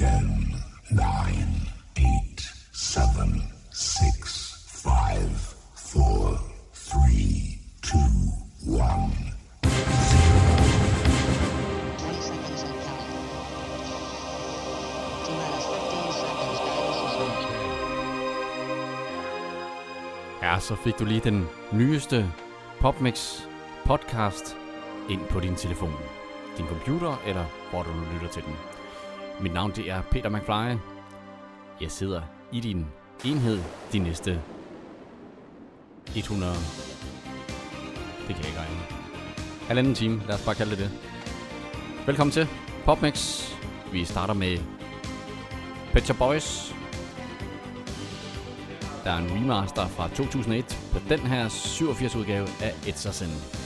Ten, nine, eight, seven, six, five, four, three, two, one. 20 seconds and counting. T minus 15 seconds. Guidance is launching. Ja, så fik du lige den nyeste PopMix podcast ind på din telefon, din computer eller hvor du nu lytter til den. Mit navn det er Peter McFly. Jeg sidder i din enhed de næste 100... Det kan jeg ikke regne. Halvanden time, lad os bare kalde det det. Velkommen til PopMix. Vi starter med Pet Shop Boys der er en remaster fra 2001 på den her 87 udgave af It's a Sin.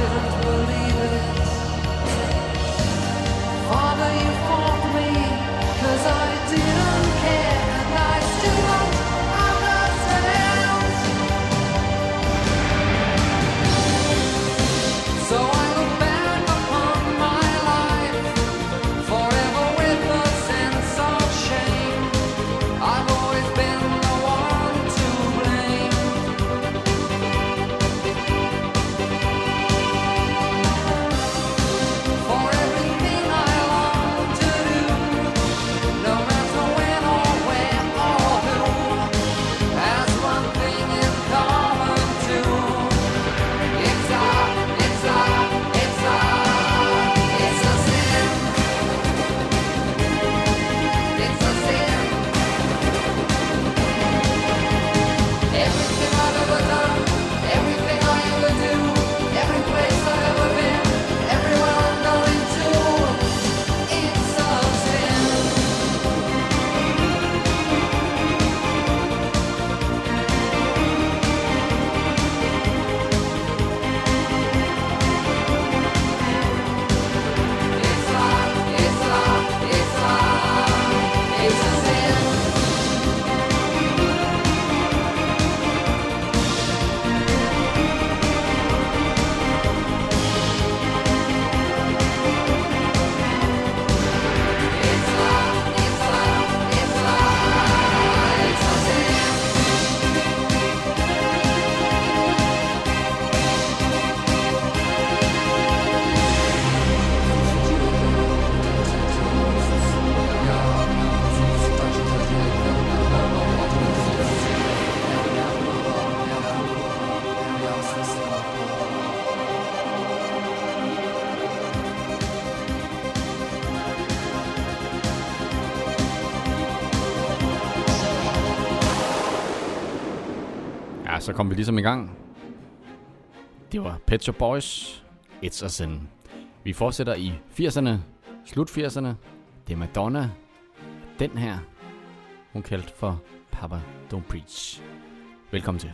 Thank you. Ja, så kom vi ligesom i gang. Det var Pet Shop Boys, It's a Sin. Vi fortsætter i 80'erne, slut 80'erne. Det er Madonna. Den her, hun kaldte for Papa Don't Preach. Velkommen til.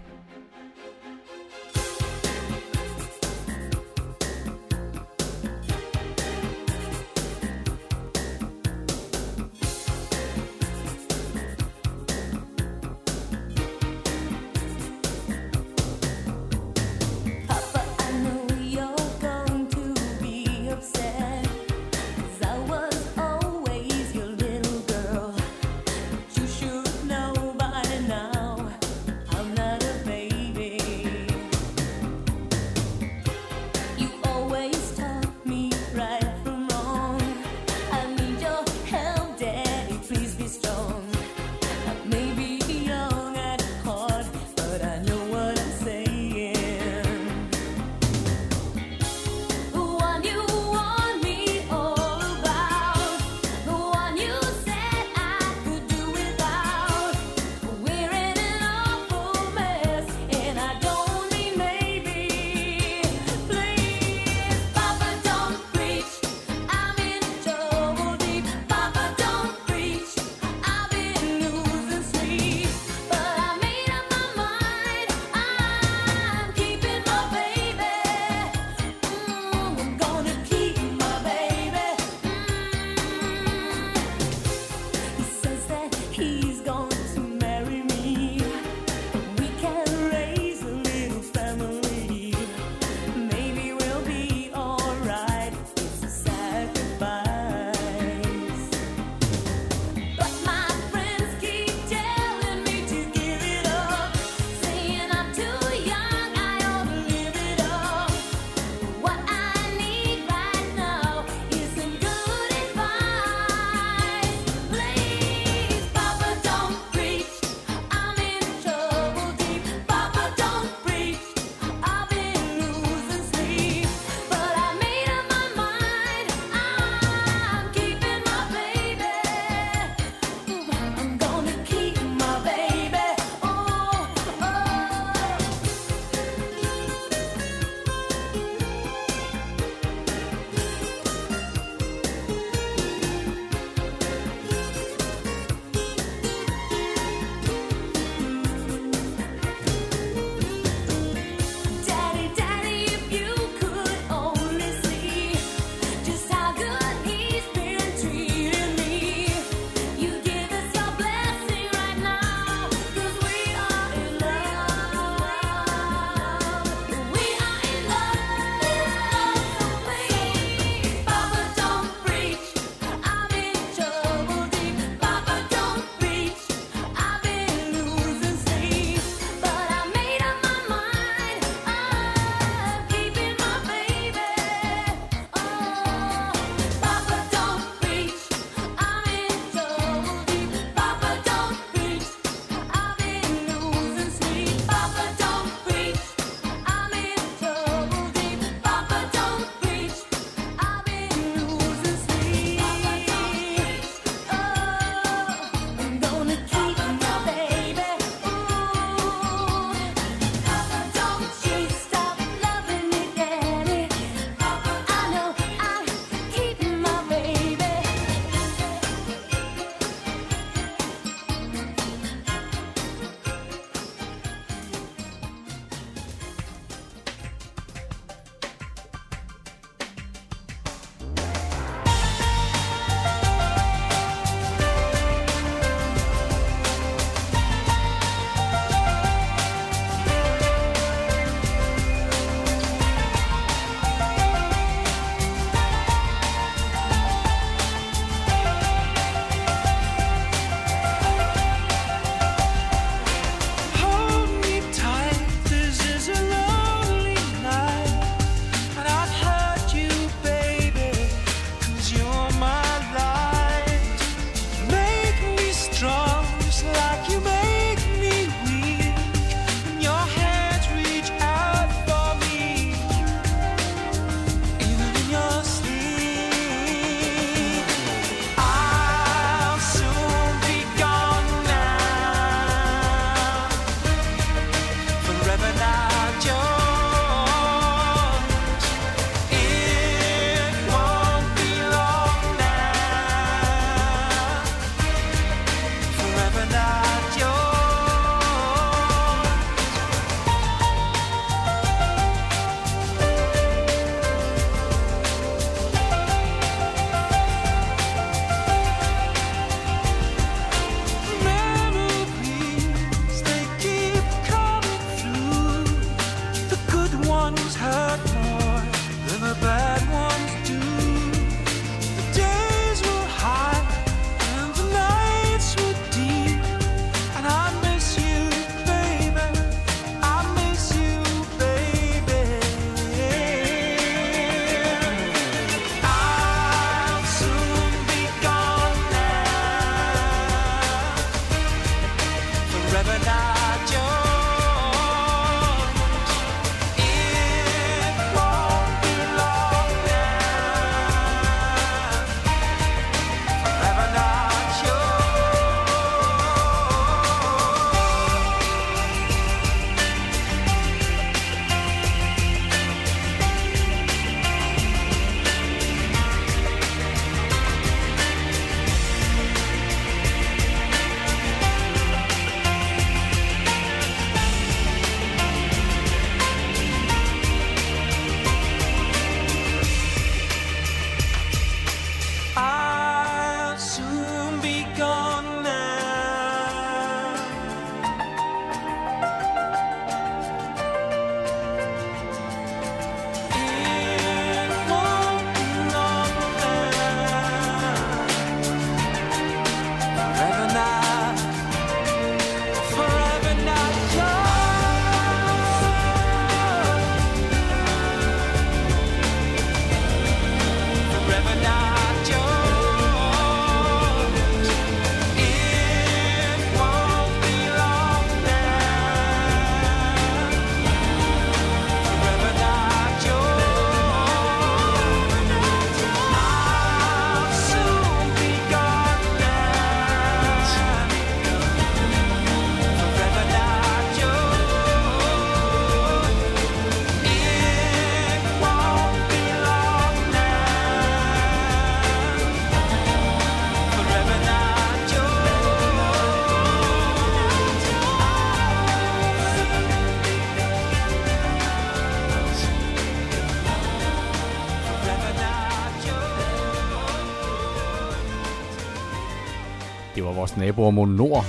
Vores naboer mod nord,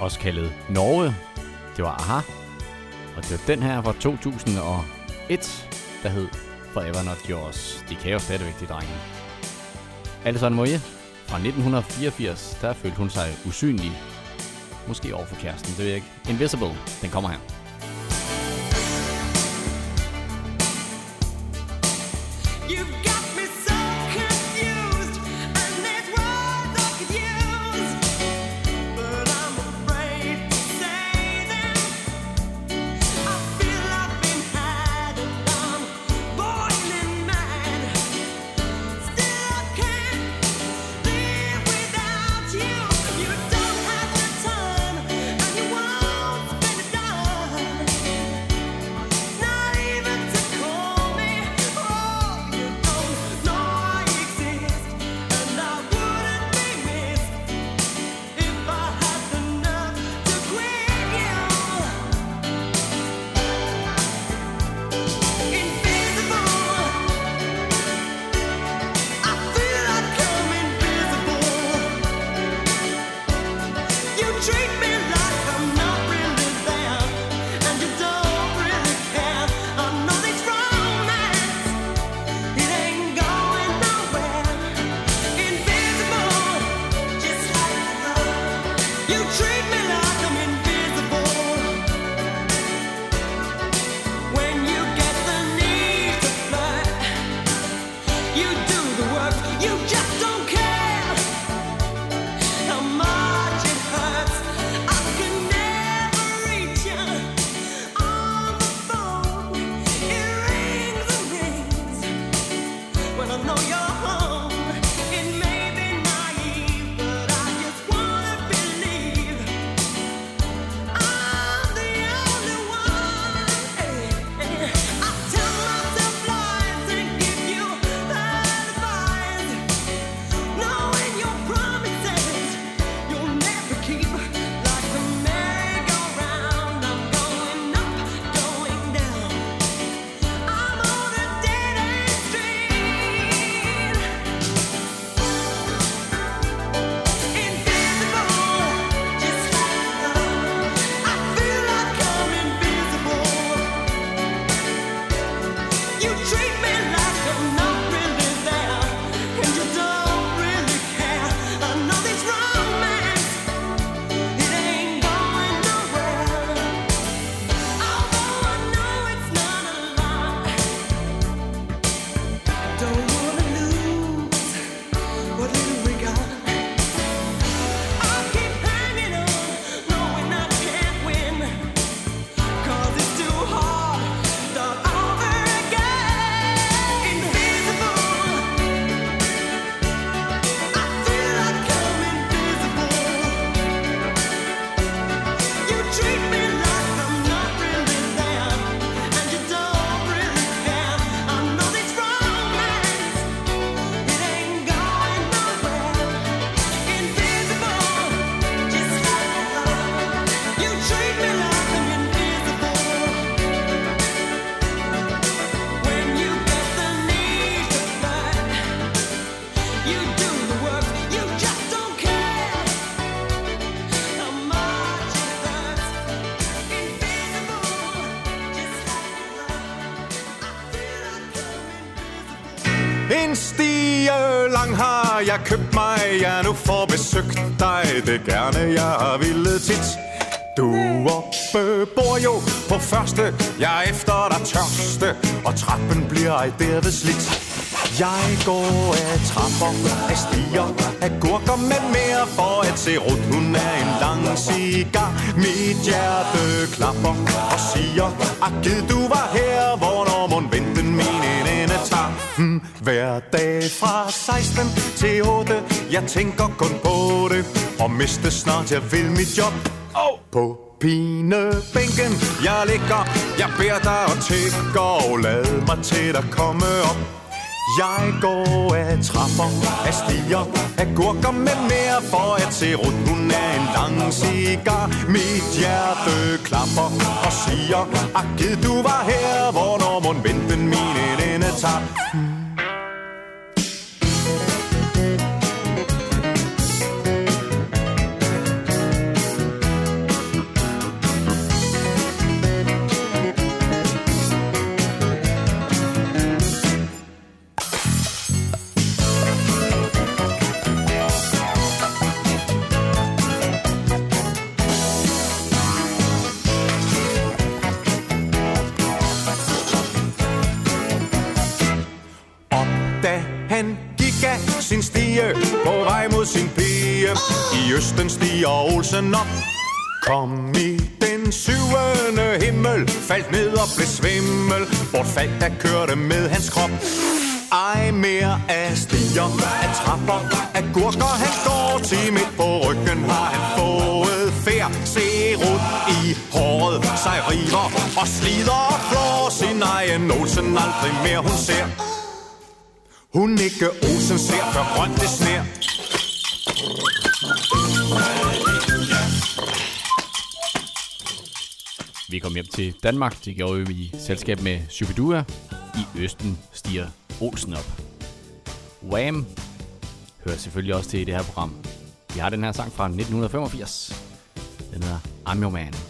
også kaldet Norge. Det var Aha. Og det var den her fra 2001, der hed Forever Not Yours. De kan jo stadigvæk, de drenge. Alison Moye fra 1984, der følte hun sig usynlig. Måske over for kæresten, det ved jeg ikke. Invisible, den kommer her. Har købt mig, jeg nu får besøgt dig, det gerne jeg ville tit. Du oppe bor jo på første, jeg er efter dig tørste, og trappen bliver ej derved slidt. Jeg går af trapper, af stiger, af gurker med mere for at se rundt. Hun er en lang cigar. Mit hjerte klapper og siger, ah, Akid du var her, hvornår må venten min ende tager. Hmm, hver dag fra 16 til 8, jeg tænker kun på det, og miste snart jeg vil mit job. Oh. På pinebænken, jeg ligger, jeg beder dig og tigger, og lad mig til at komme op. Jeg går af trapper, af stiger, af gurker med mere for at se rundt. Hun er en lang cigar. Mit hjerte klapper og siger, ah, Akid du var her, hvornår må venten min ende tager. han gik af sin stige på vej mod sin pige. I østen stiger Olsen op. Kom i den syvende himmel, faldt ned og blev svimmel. Bortfald, der kørte med hans krop. Ej mere af stiger, af trapper, af gurker Han går til midt på ryggen, har han fået fær Serut i håret, sig river og slider og flår Sin egen Olsen aldrig mere hun ser hun ikke osen ser, før grønt det sner. Vi kom hjem til Danmark. Det gjorde vi i selskab med Superdua. I Østen stiger Olsen op. Wham! Hører selvfølgelig også til i det her program. Vi har den her sang fra 1985. Den hedder I'm Your Man.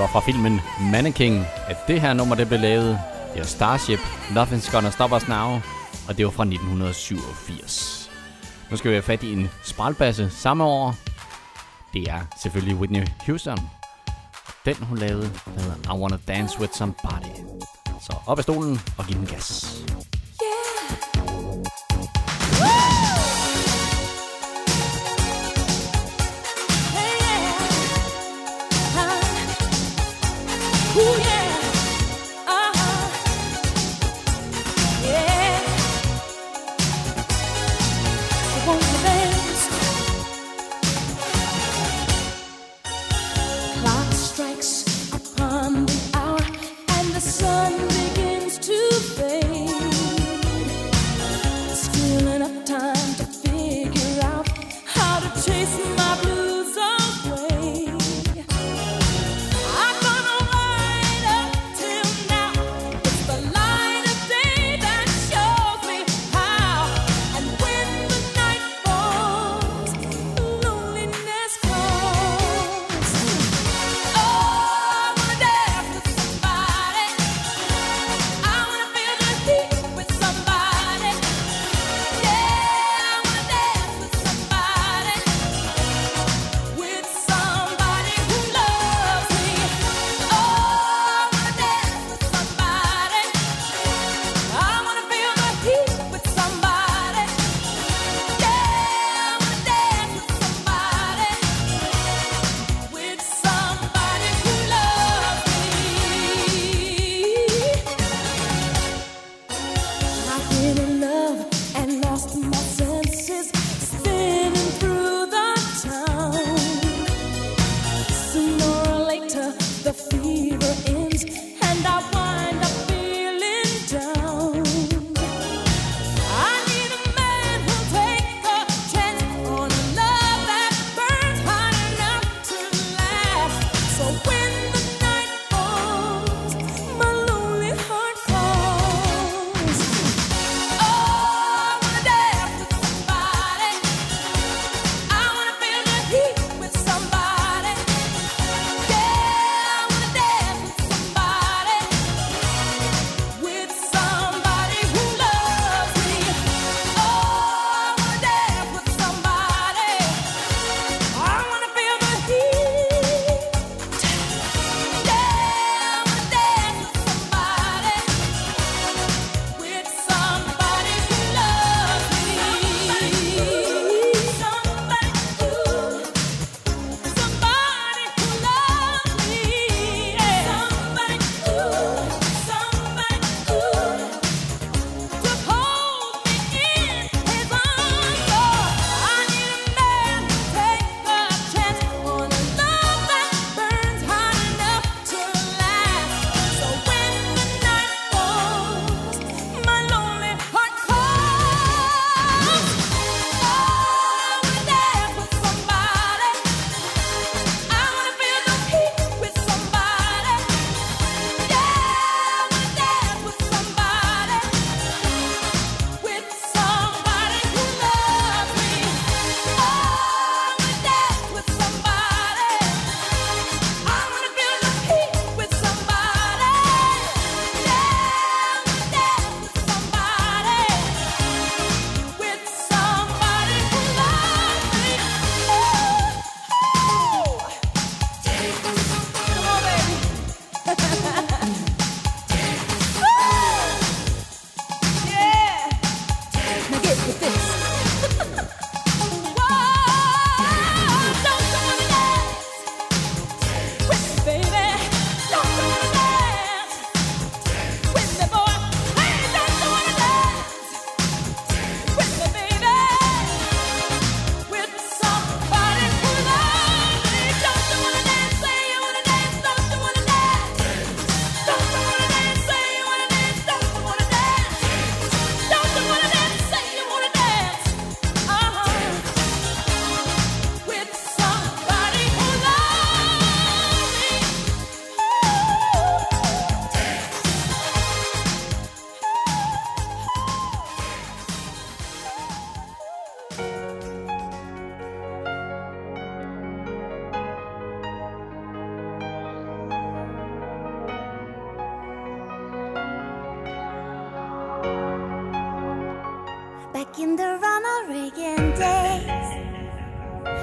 var fra filmen Mannequin, at det her nummer det blev lavet. Det var Starship, Nothing's Gonna Stop Us Now, og det var fra 1987. Nu skal vi have fat i en spralbasse samme år. Det er selvfølgelig Whitney Houston. Den hun lavede, hedder I Wanna Dance With Somebody. Så op af stolen og giv den gas. Ooh, yeah.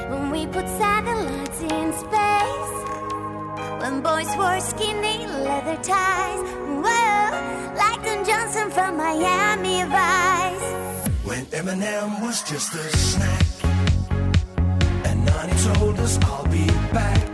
when we put satellites in space. When boys wore skinny leather ties. Whoa, like Don Johnson from Miami Vice. When Eminem was just a snack, and Nani told us I'll be back.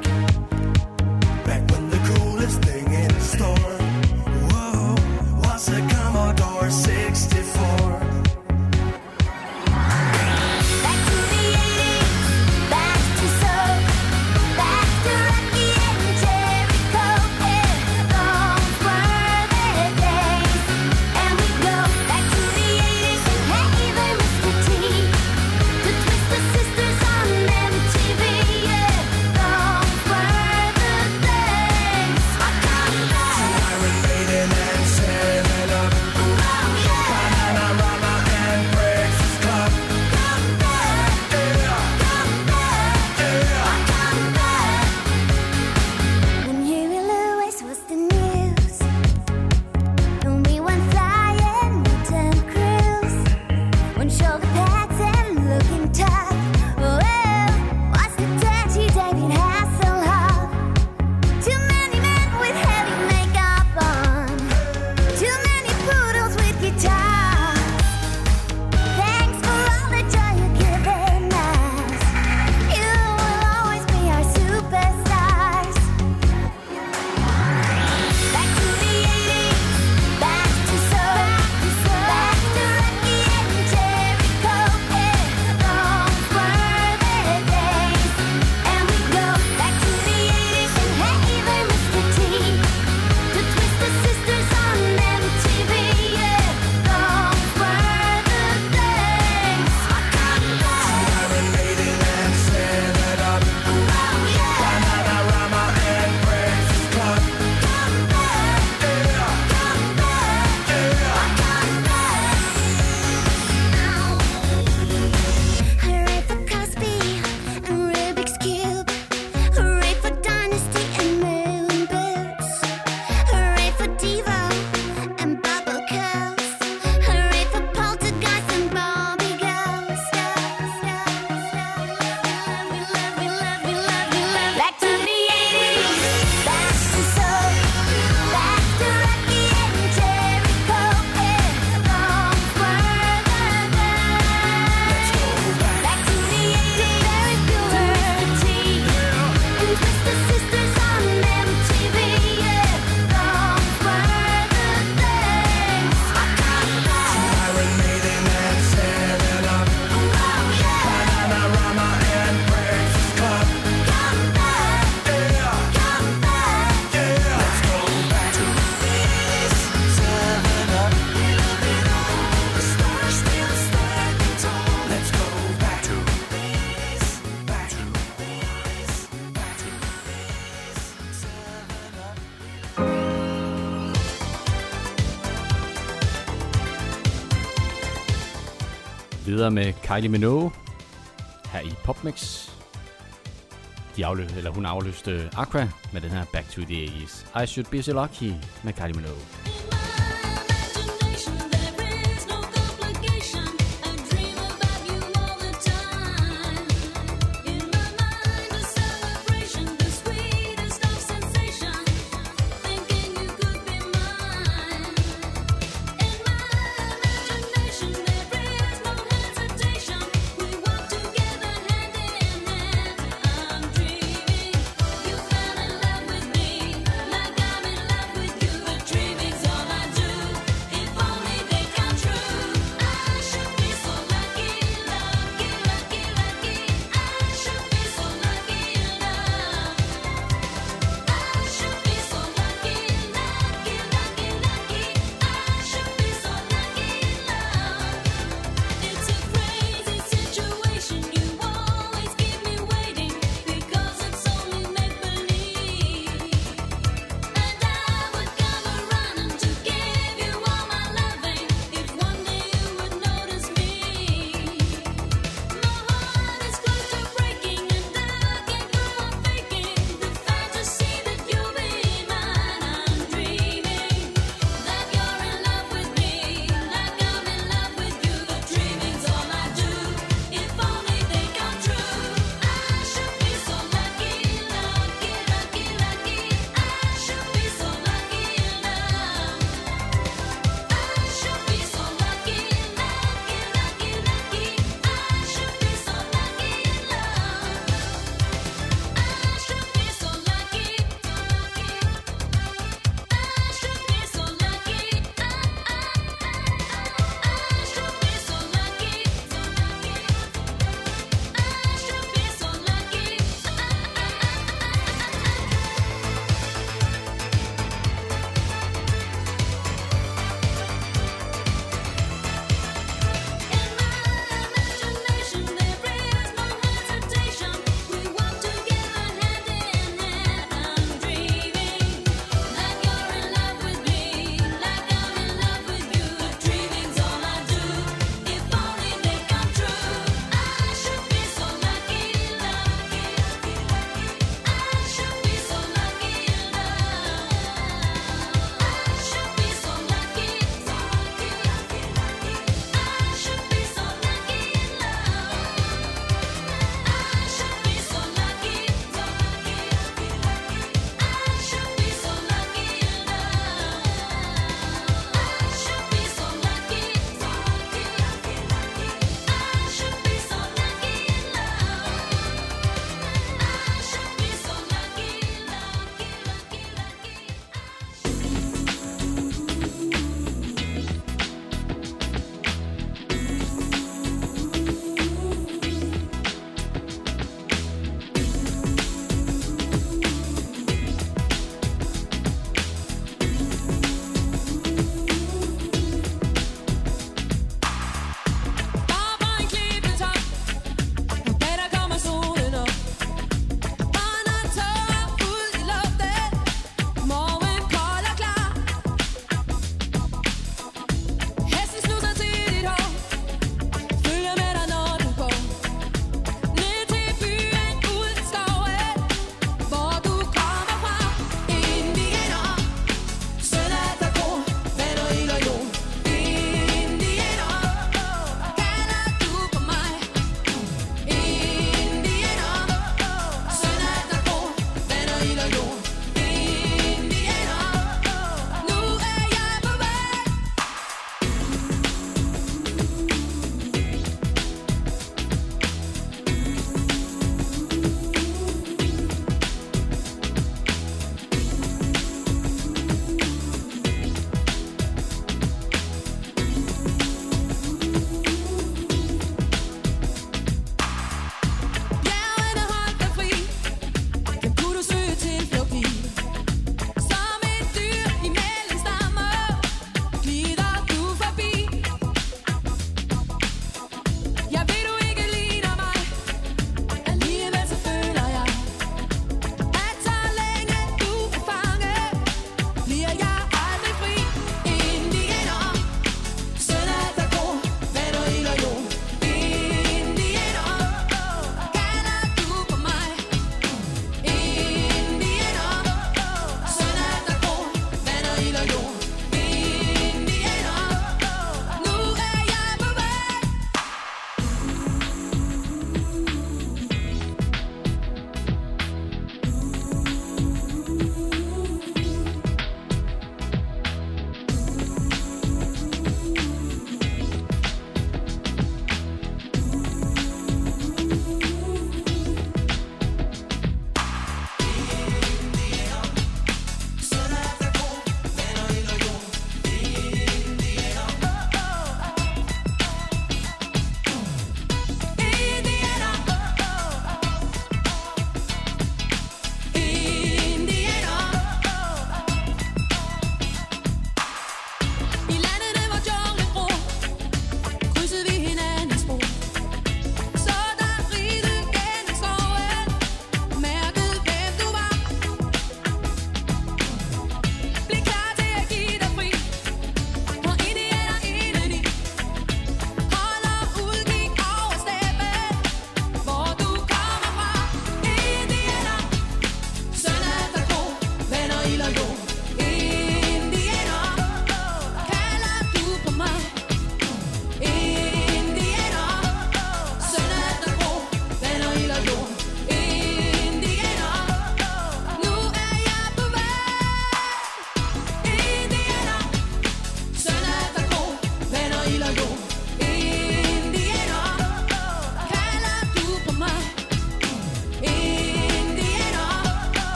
videre med Kylie Minogue her i Popmix. De afløste, eller hun afløste Aqua med den her Back to the 80s. I Should Be So Lucky med Kylie Minogue.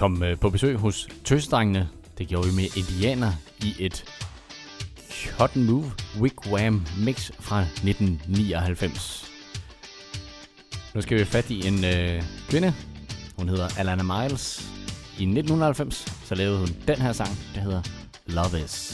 kom øh, på besøg hos Tøsdrengene. Det gjorde vi med Indianer i et Hot Move Wigwam Mix fra 1999. Nu skal vi fat i en øh, kvinde. Hun hedder Alana Miles. I 1990 så lavede hun den her sang, der hedder Love Is.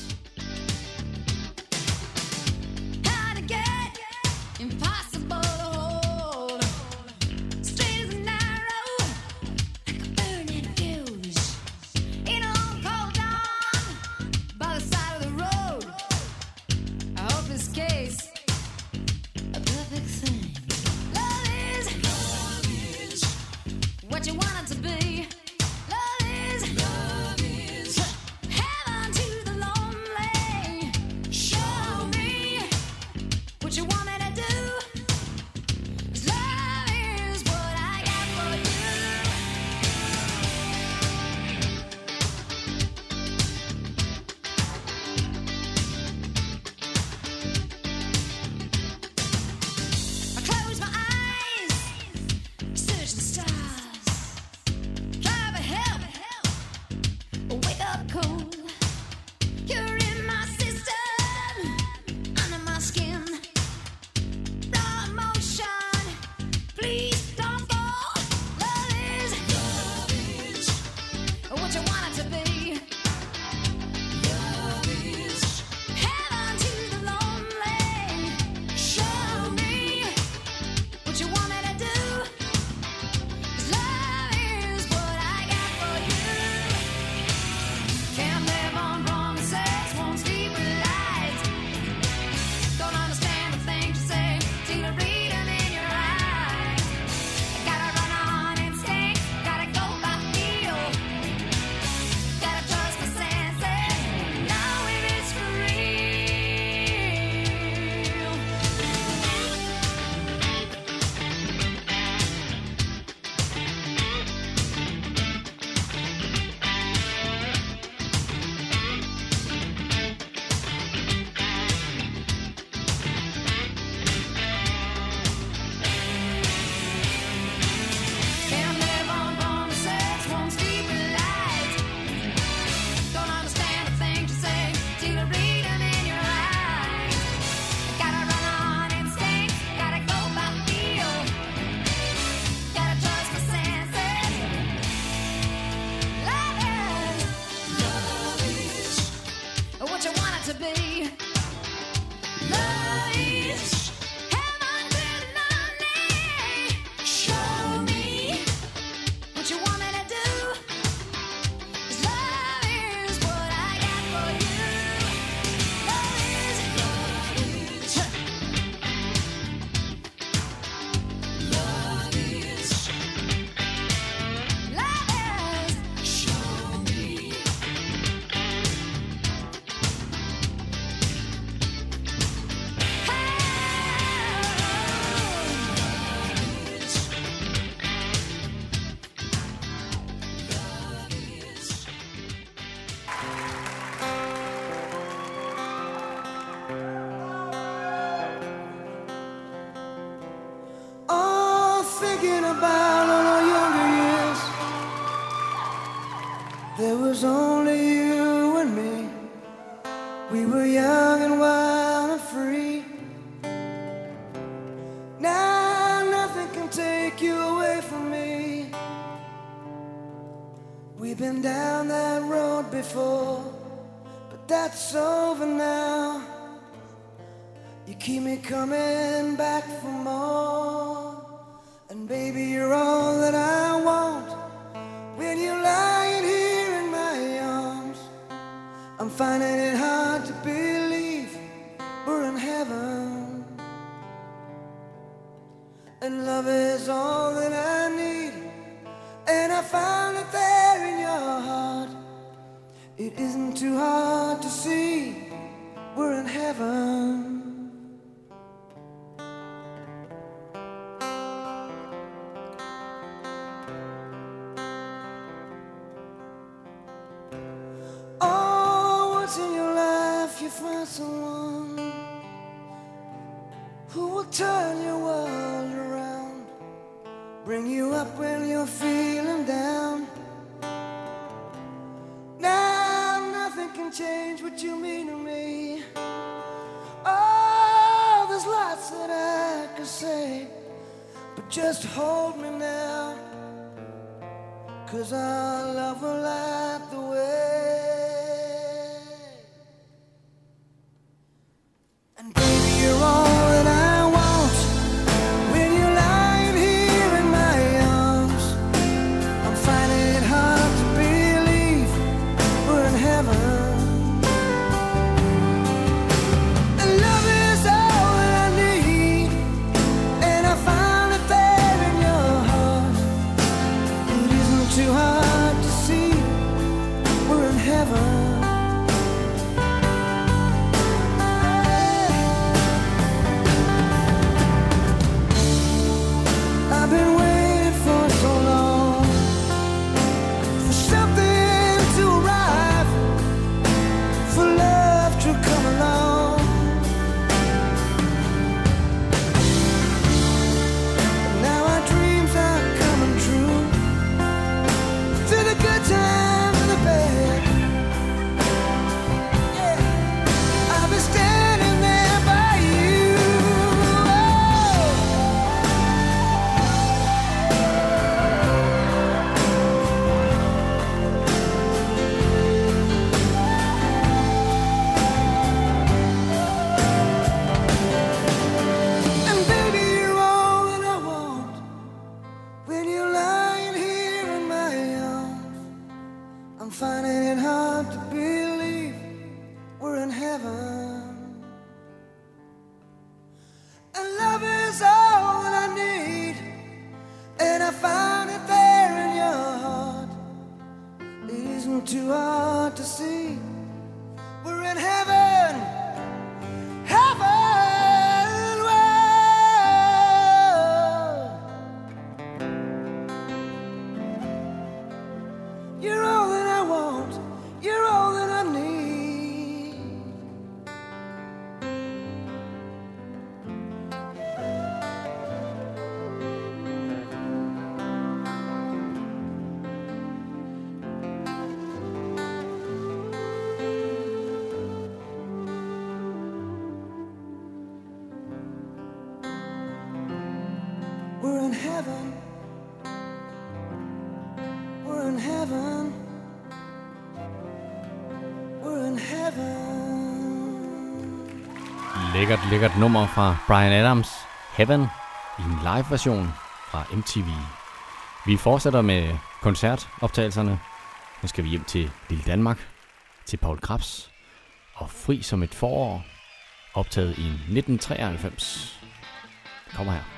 lækkert, lækkert nummer fra Brian Adams, Heaven, i en live-version fra MTV. Vi fortsætter med koncertoptagelserne. Nu skal vi hjem til Lille Danmark, til Paul Krabs, og Fri som et forår, optaget i 1993. Kommer her.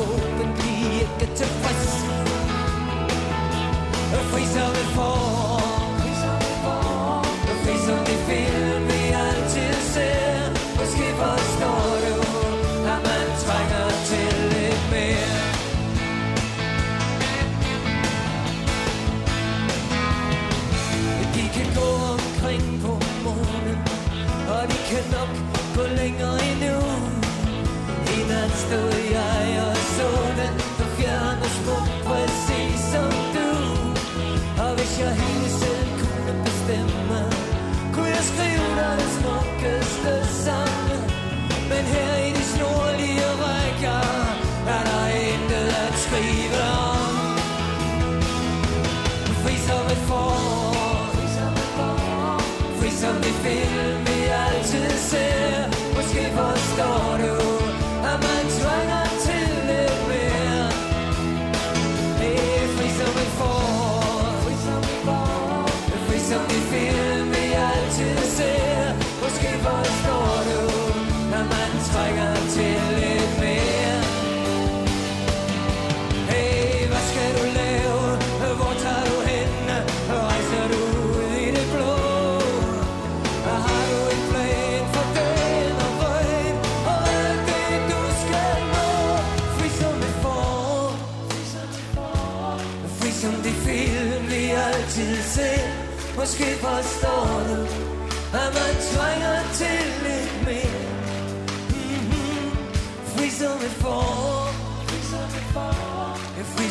forhåbentlig ikke tilfreds. Friser vil få Friser de film vi altid ser. Måske forstår du At man trænger til lidt mere. De kan gå omkring på morgenen Og de kan nok gå længere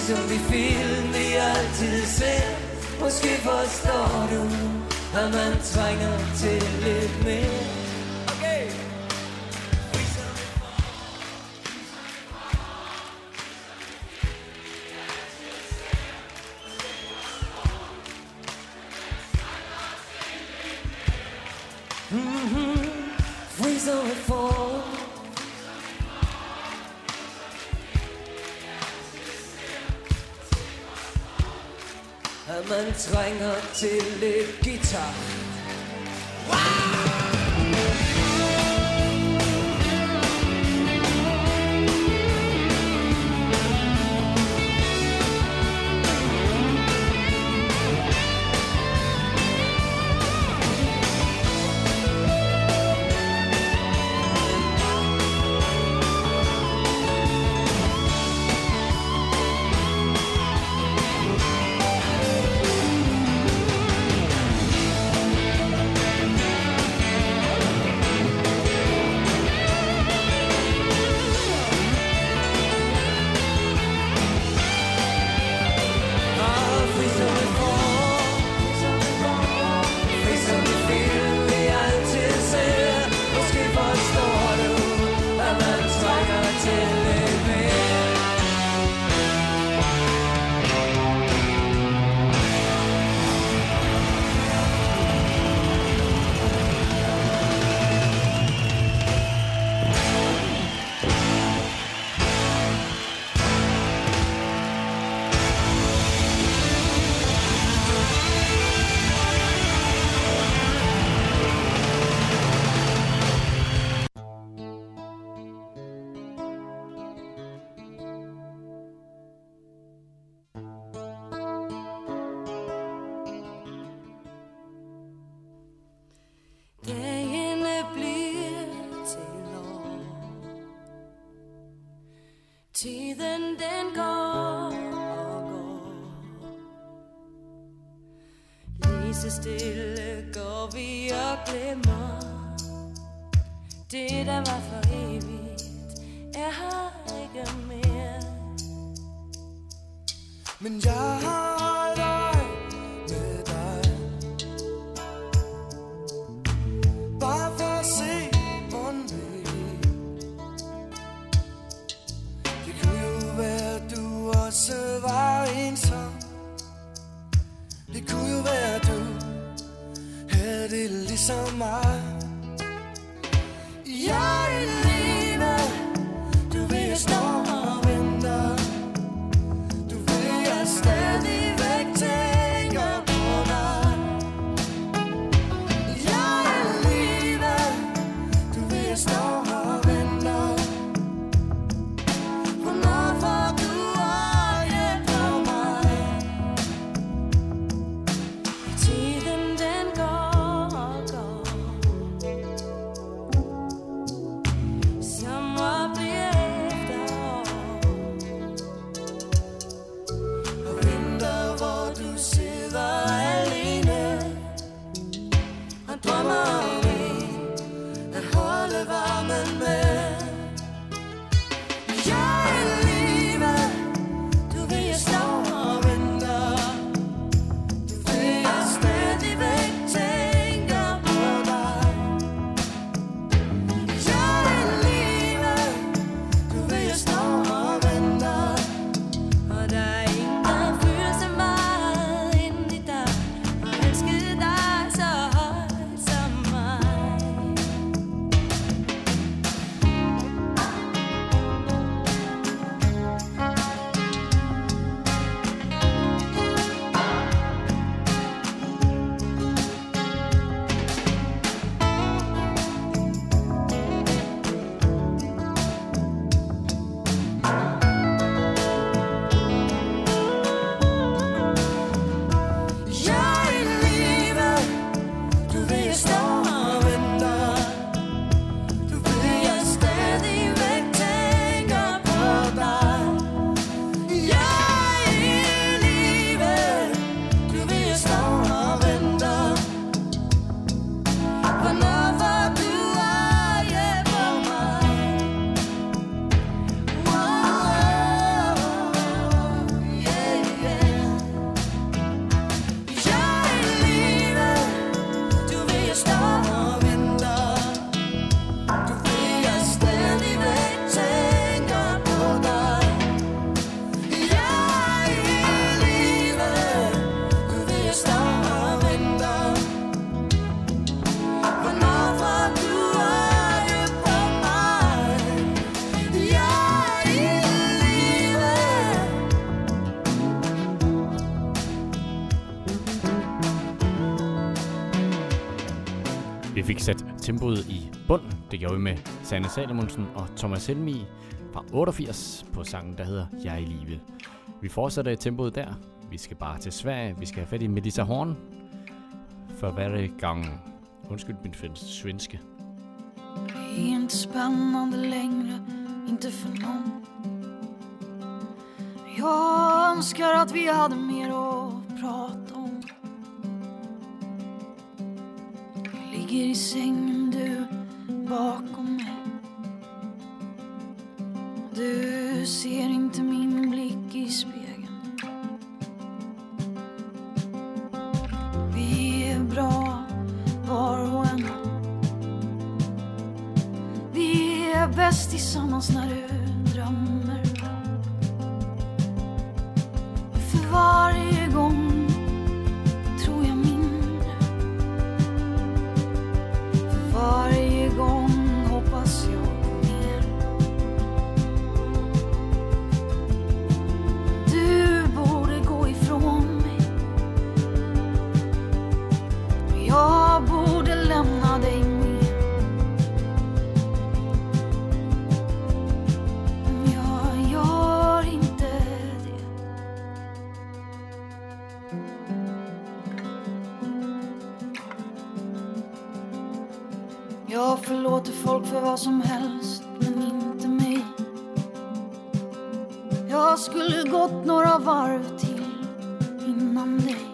som de film, vi altid ser Måske forstår du, at man trænger til lidt mere. Tempoet i bunden. Det gjorde vi med Sanne Salomonsen og Thomas Helmi fra 88 på sangen, der hedder Jeg er i live. Vi fortsætter i tempoet der. Vi skal bare til Sverige. Vi skal have fat i Melissa Horn. For hver gang. Undskyld min fin- svenske. Det är inte spännande längre, inte för någon. Jag önskar att vi hade mer att prata om. Jag ligger i sängen du bakom mig. Du ser inte min blick i spegeln. Vi är bra var och en. Vi är bäst tillsammans när du gått några varv till innan dig.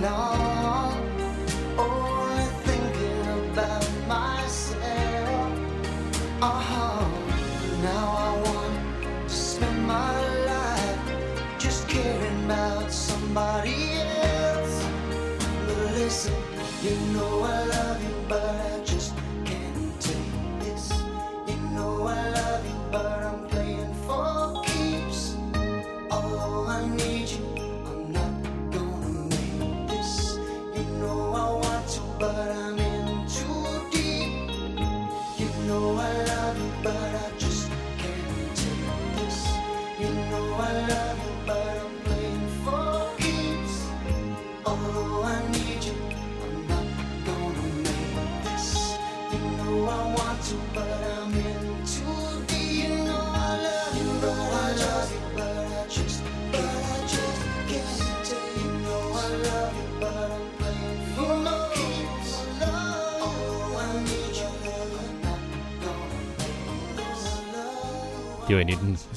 long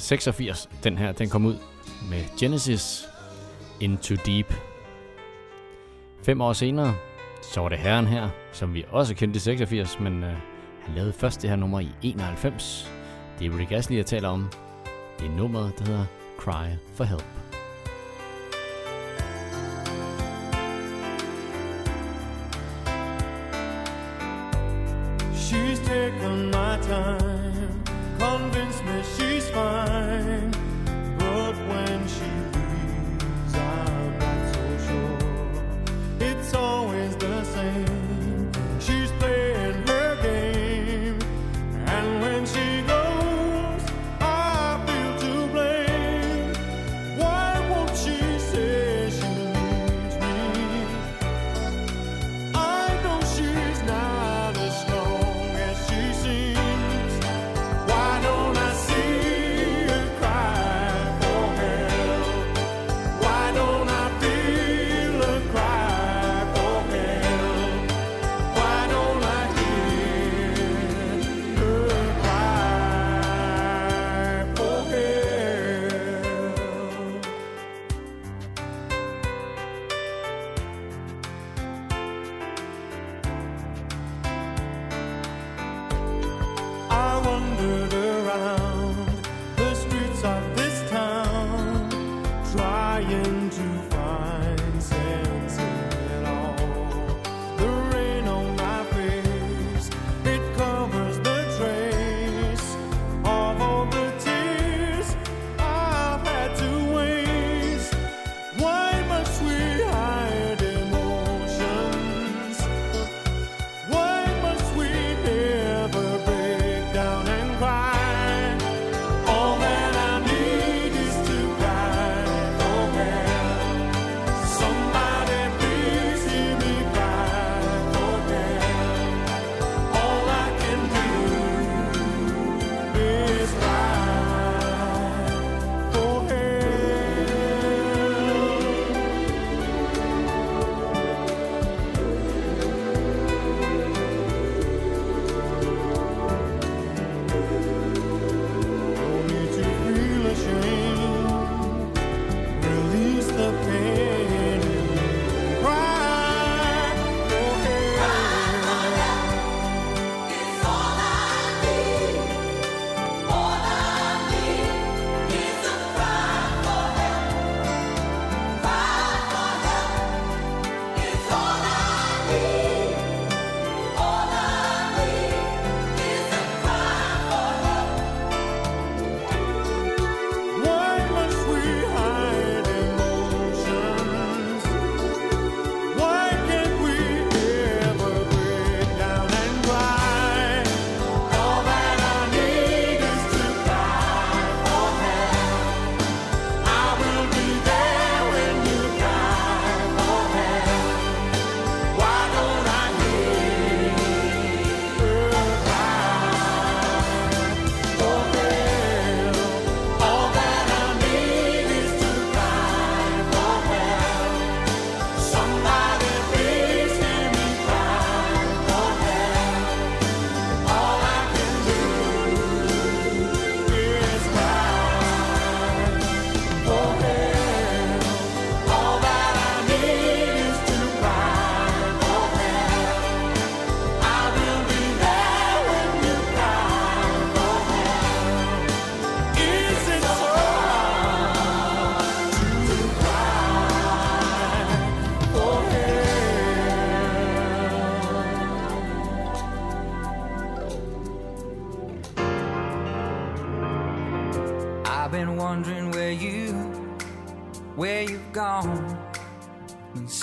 86, den her, den kom ud med Genesis Into Deep. Fem år senere, så var det herren her, som vi også kendte i 86, men øh, han lavede først det her nummer i 91. Det er Rick Astley, jeg taler om. Det er nummeret, der hedder Cry for Help. She's taken my time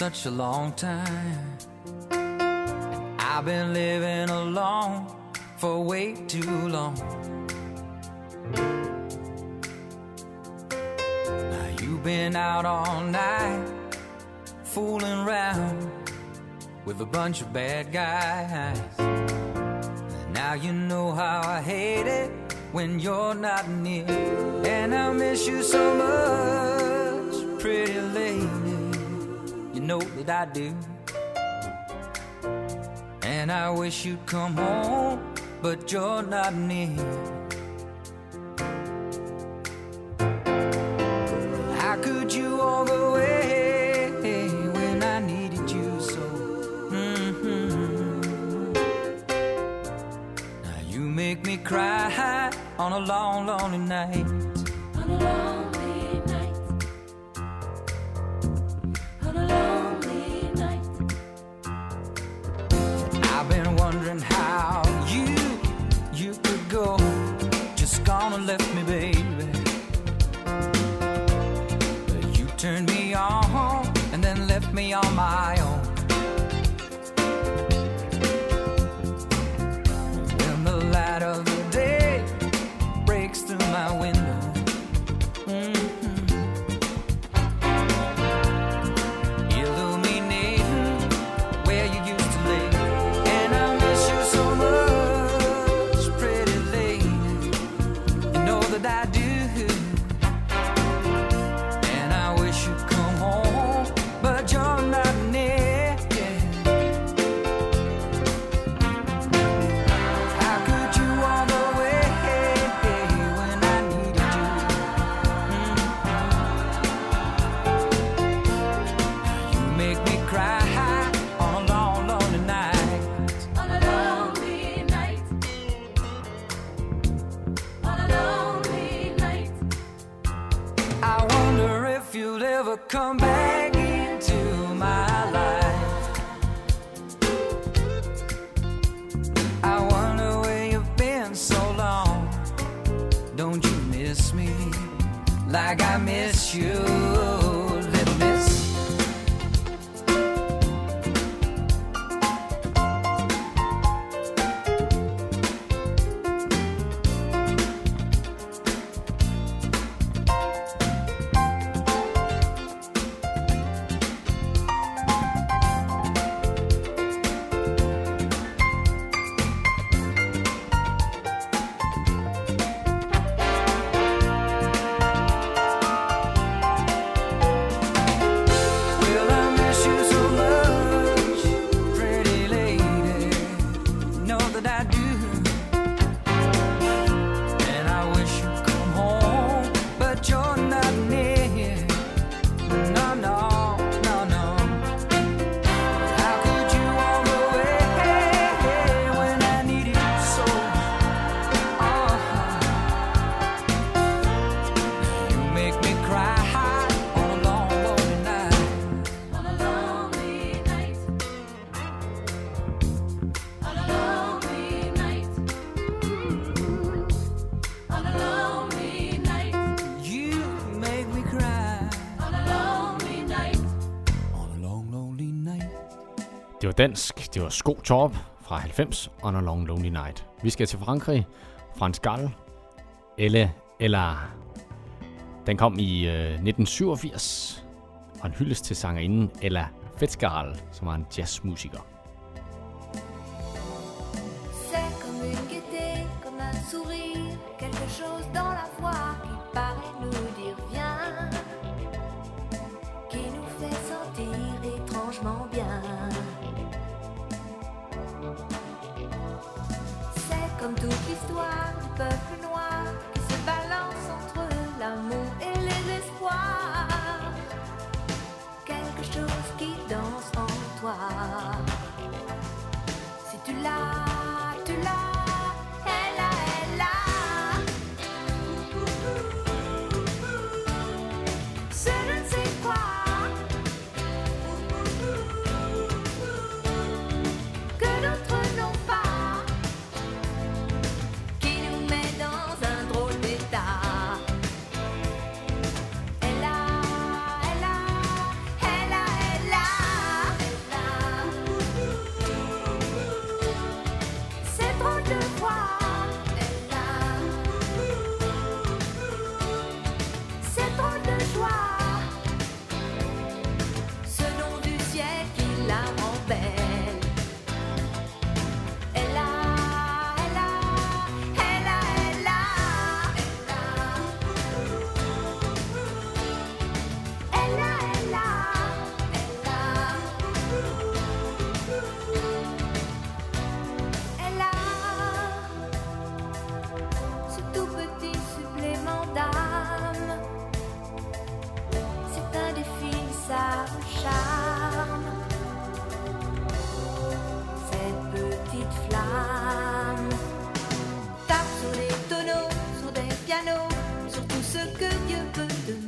such a long time. I've been living alone for way too long. Now you've been out all night, fooling around with a bunch of bad guys. Now you know how I hate it when you're not near. And I miss you so much, pretty lady you know that I do. And I wish you'd come home, but you're not near. How could you walk away when I needed you so? Mm-hmm. Now you make me cry on a long, lonely night. that I do. var dansk, det var Sko Torp fra 90, On a Long Lonely Night. Vi skal til Frankrig, Frans Gall, Elle, eller den kom i øh, 1987, og en hyldest til sangerinden Ella Fitzgerald, som var en jazzmusiker.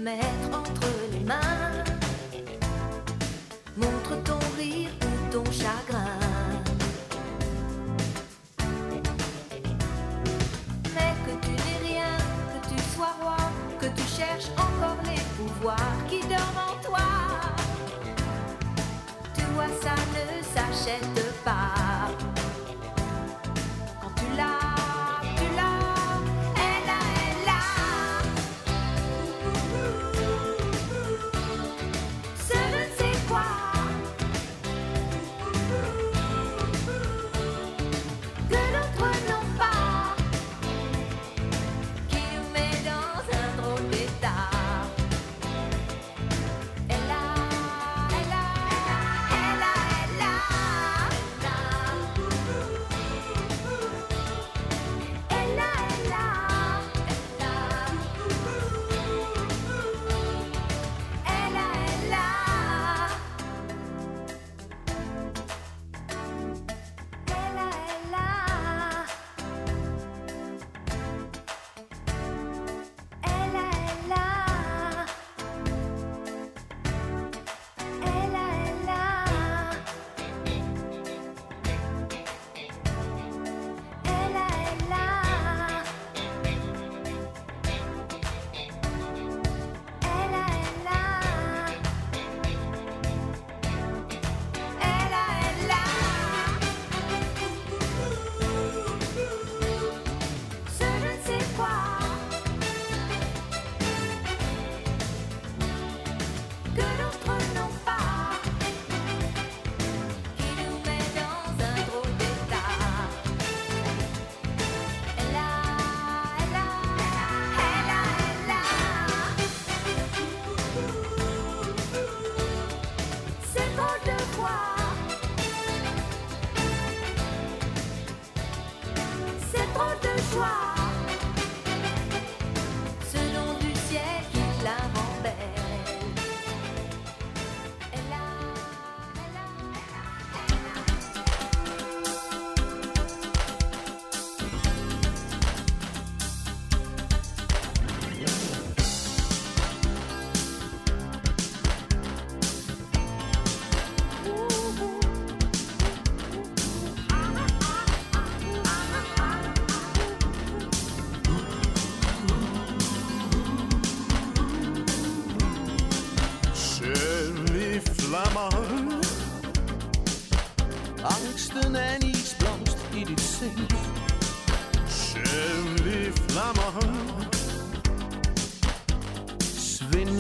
man.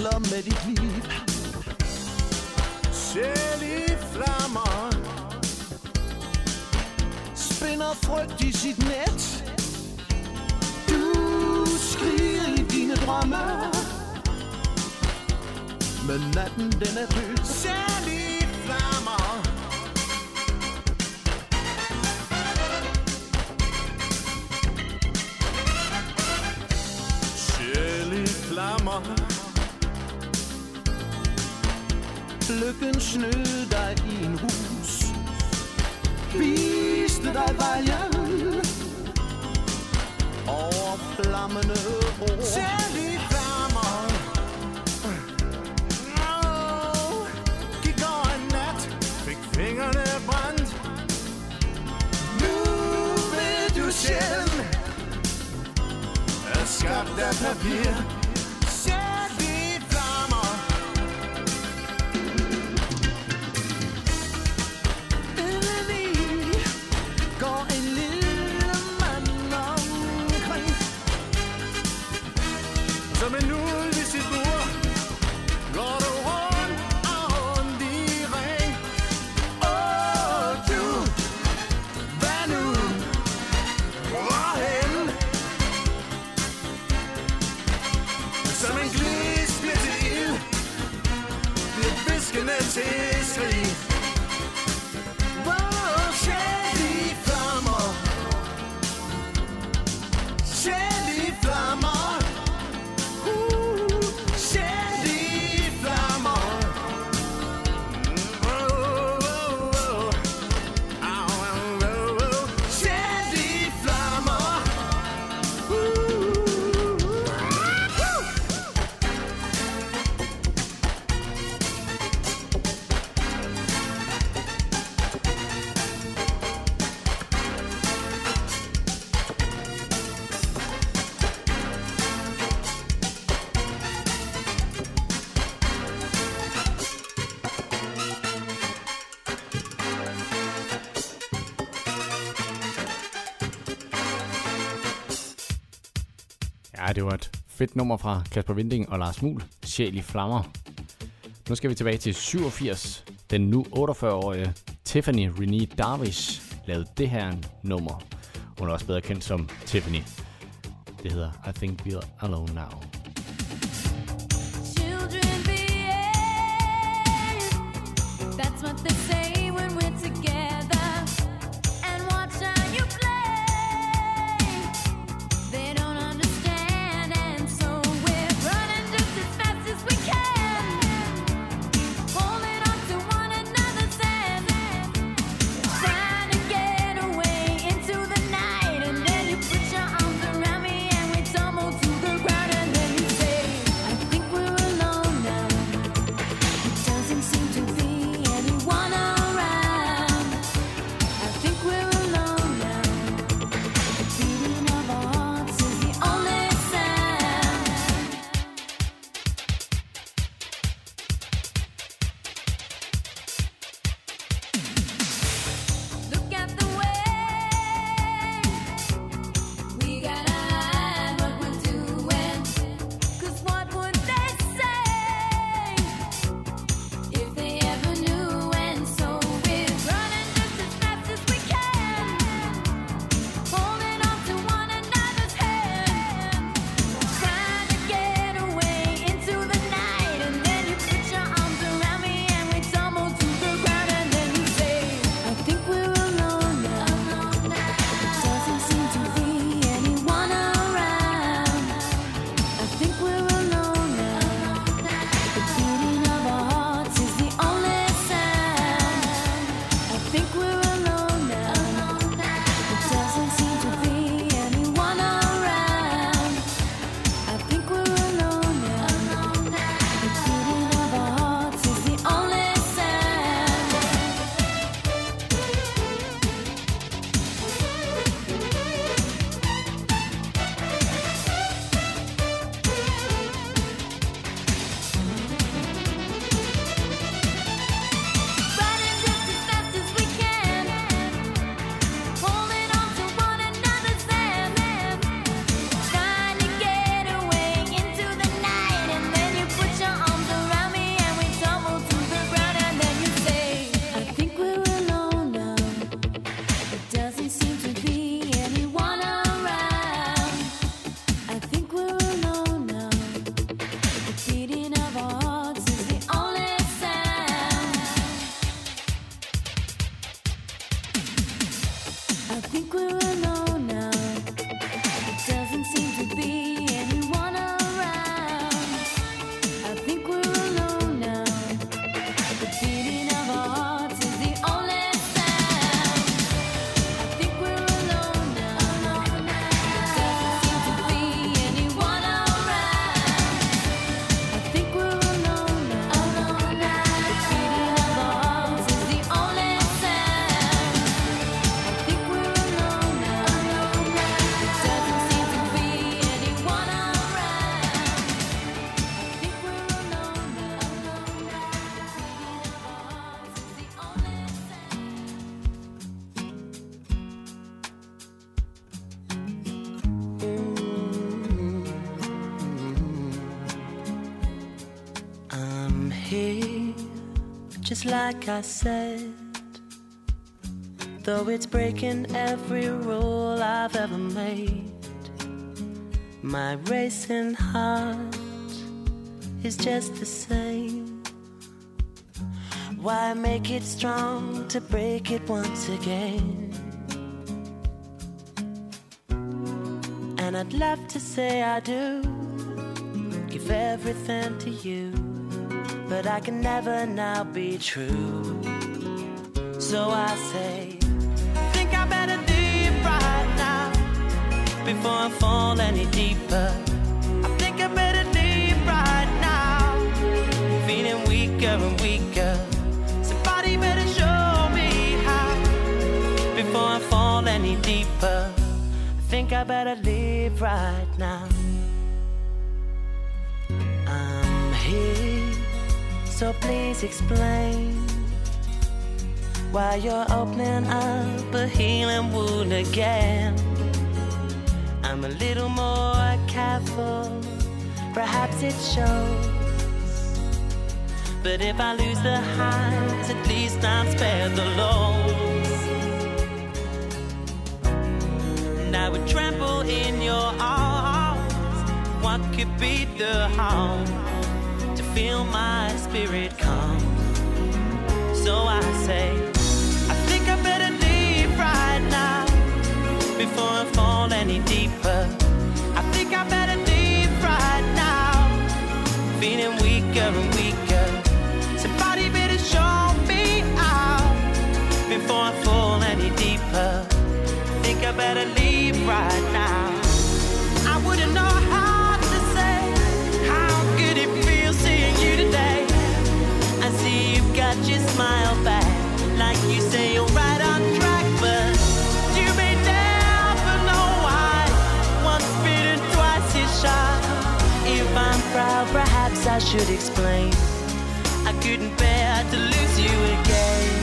sejler med dit liv. Selv i flammer. Spinder frygt i sit net. Du skriger i dine drømme. Men natten den er død. Selv i flammer. Flammer. lykken snød dig i en hus. Viste dig vejen. Over flammende ro Selv i flammer. Oh, Gik over en nat. Fik fingrene brændt. Nu ved du selv Er skabt af papir. fedt nummer fra Kasper Vinding og Lars Mul, Sjæl i Flammer. Nu skal vi tilbage til 87. Den nu 48-årige Tiffany Renee Darvish lavede det her nummer. Hun er også bedre kendt som Tiffany. Det hedder I Think We're Alone Now. Just like I said, though it's breaking every rule I've ever made, my racing heart is just the same. Why make it strong to break it once again? And I'd love to say I do give everything to you but I can never now be true. So I say, think I better leave right now before I fall any deeper. I think I better leave right now, feeling weaker and weaker. Somebody better show me how before I fall any deeper. I think I better leave right now. I'm here. So please explain why you're opening up a healing wound again. I'm a little more careful, perhaps it shows. But if I lose the highs, at least I'm spared the lows. And I would trample in your arms. What could be the harm? Feel my spirit calm? So I say, I think I better leave right now before I fall any deeper. I think I better leave right now, feeling weaker and weaker. Somebody better show me out before I fall any deeper. Think I better leave right now. Smile back, like you say you're right on track, but you may never know why. Once bitten, twice is shy. If I'm proud, perhaps I should explain. I couldn't bear to lose you again.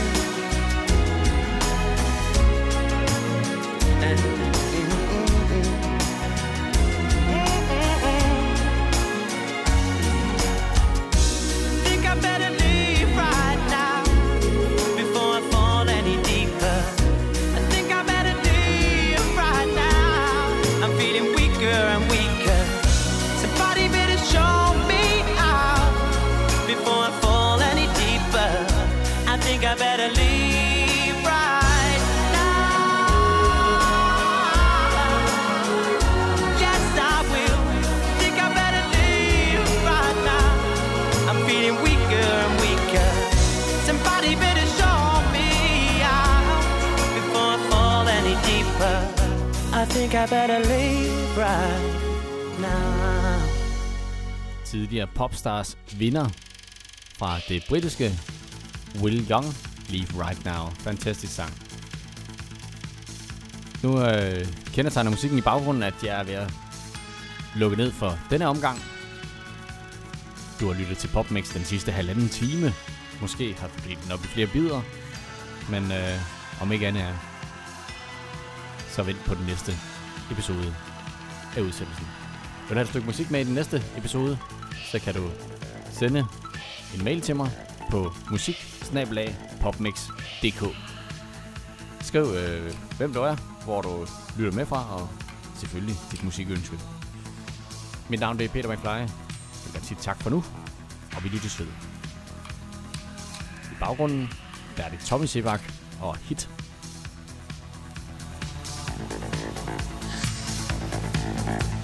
Popstars vinder fra det britiske Will Young, Leave Right Now. Fantastisk sang. Nu øh, kendetegner musikken i baggrunden, at jeg er ved at lukke ned for denne omgang. Du har lyttet til Popmix den sidste halvanden time. Måske har du delt den op i flere bidder. Men øh, om ikke andet er, så vent på den næste episode af udsendelsen. Vil du have et stykke musik med i den næste episode, så kan du sende en mail til mig på musik Skriv, øh, hvem du er, hvor du lytter med fra, og selvfølgelig dit musikønske. Mit navn det er Peter McFly. Jeg vil sige tak for nu, og vi lyttes ved. I baggrunden, der er det Tommy Sebak og Hit. Thank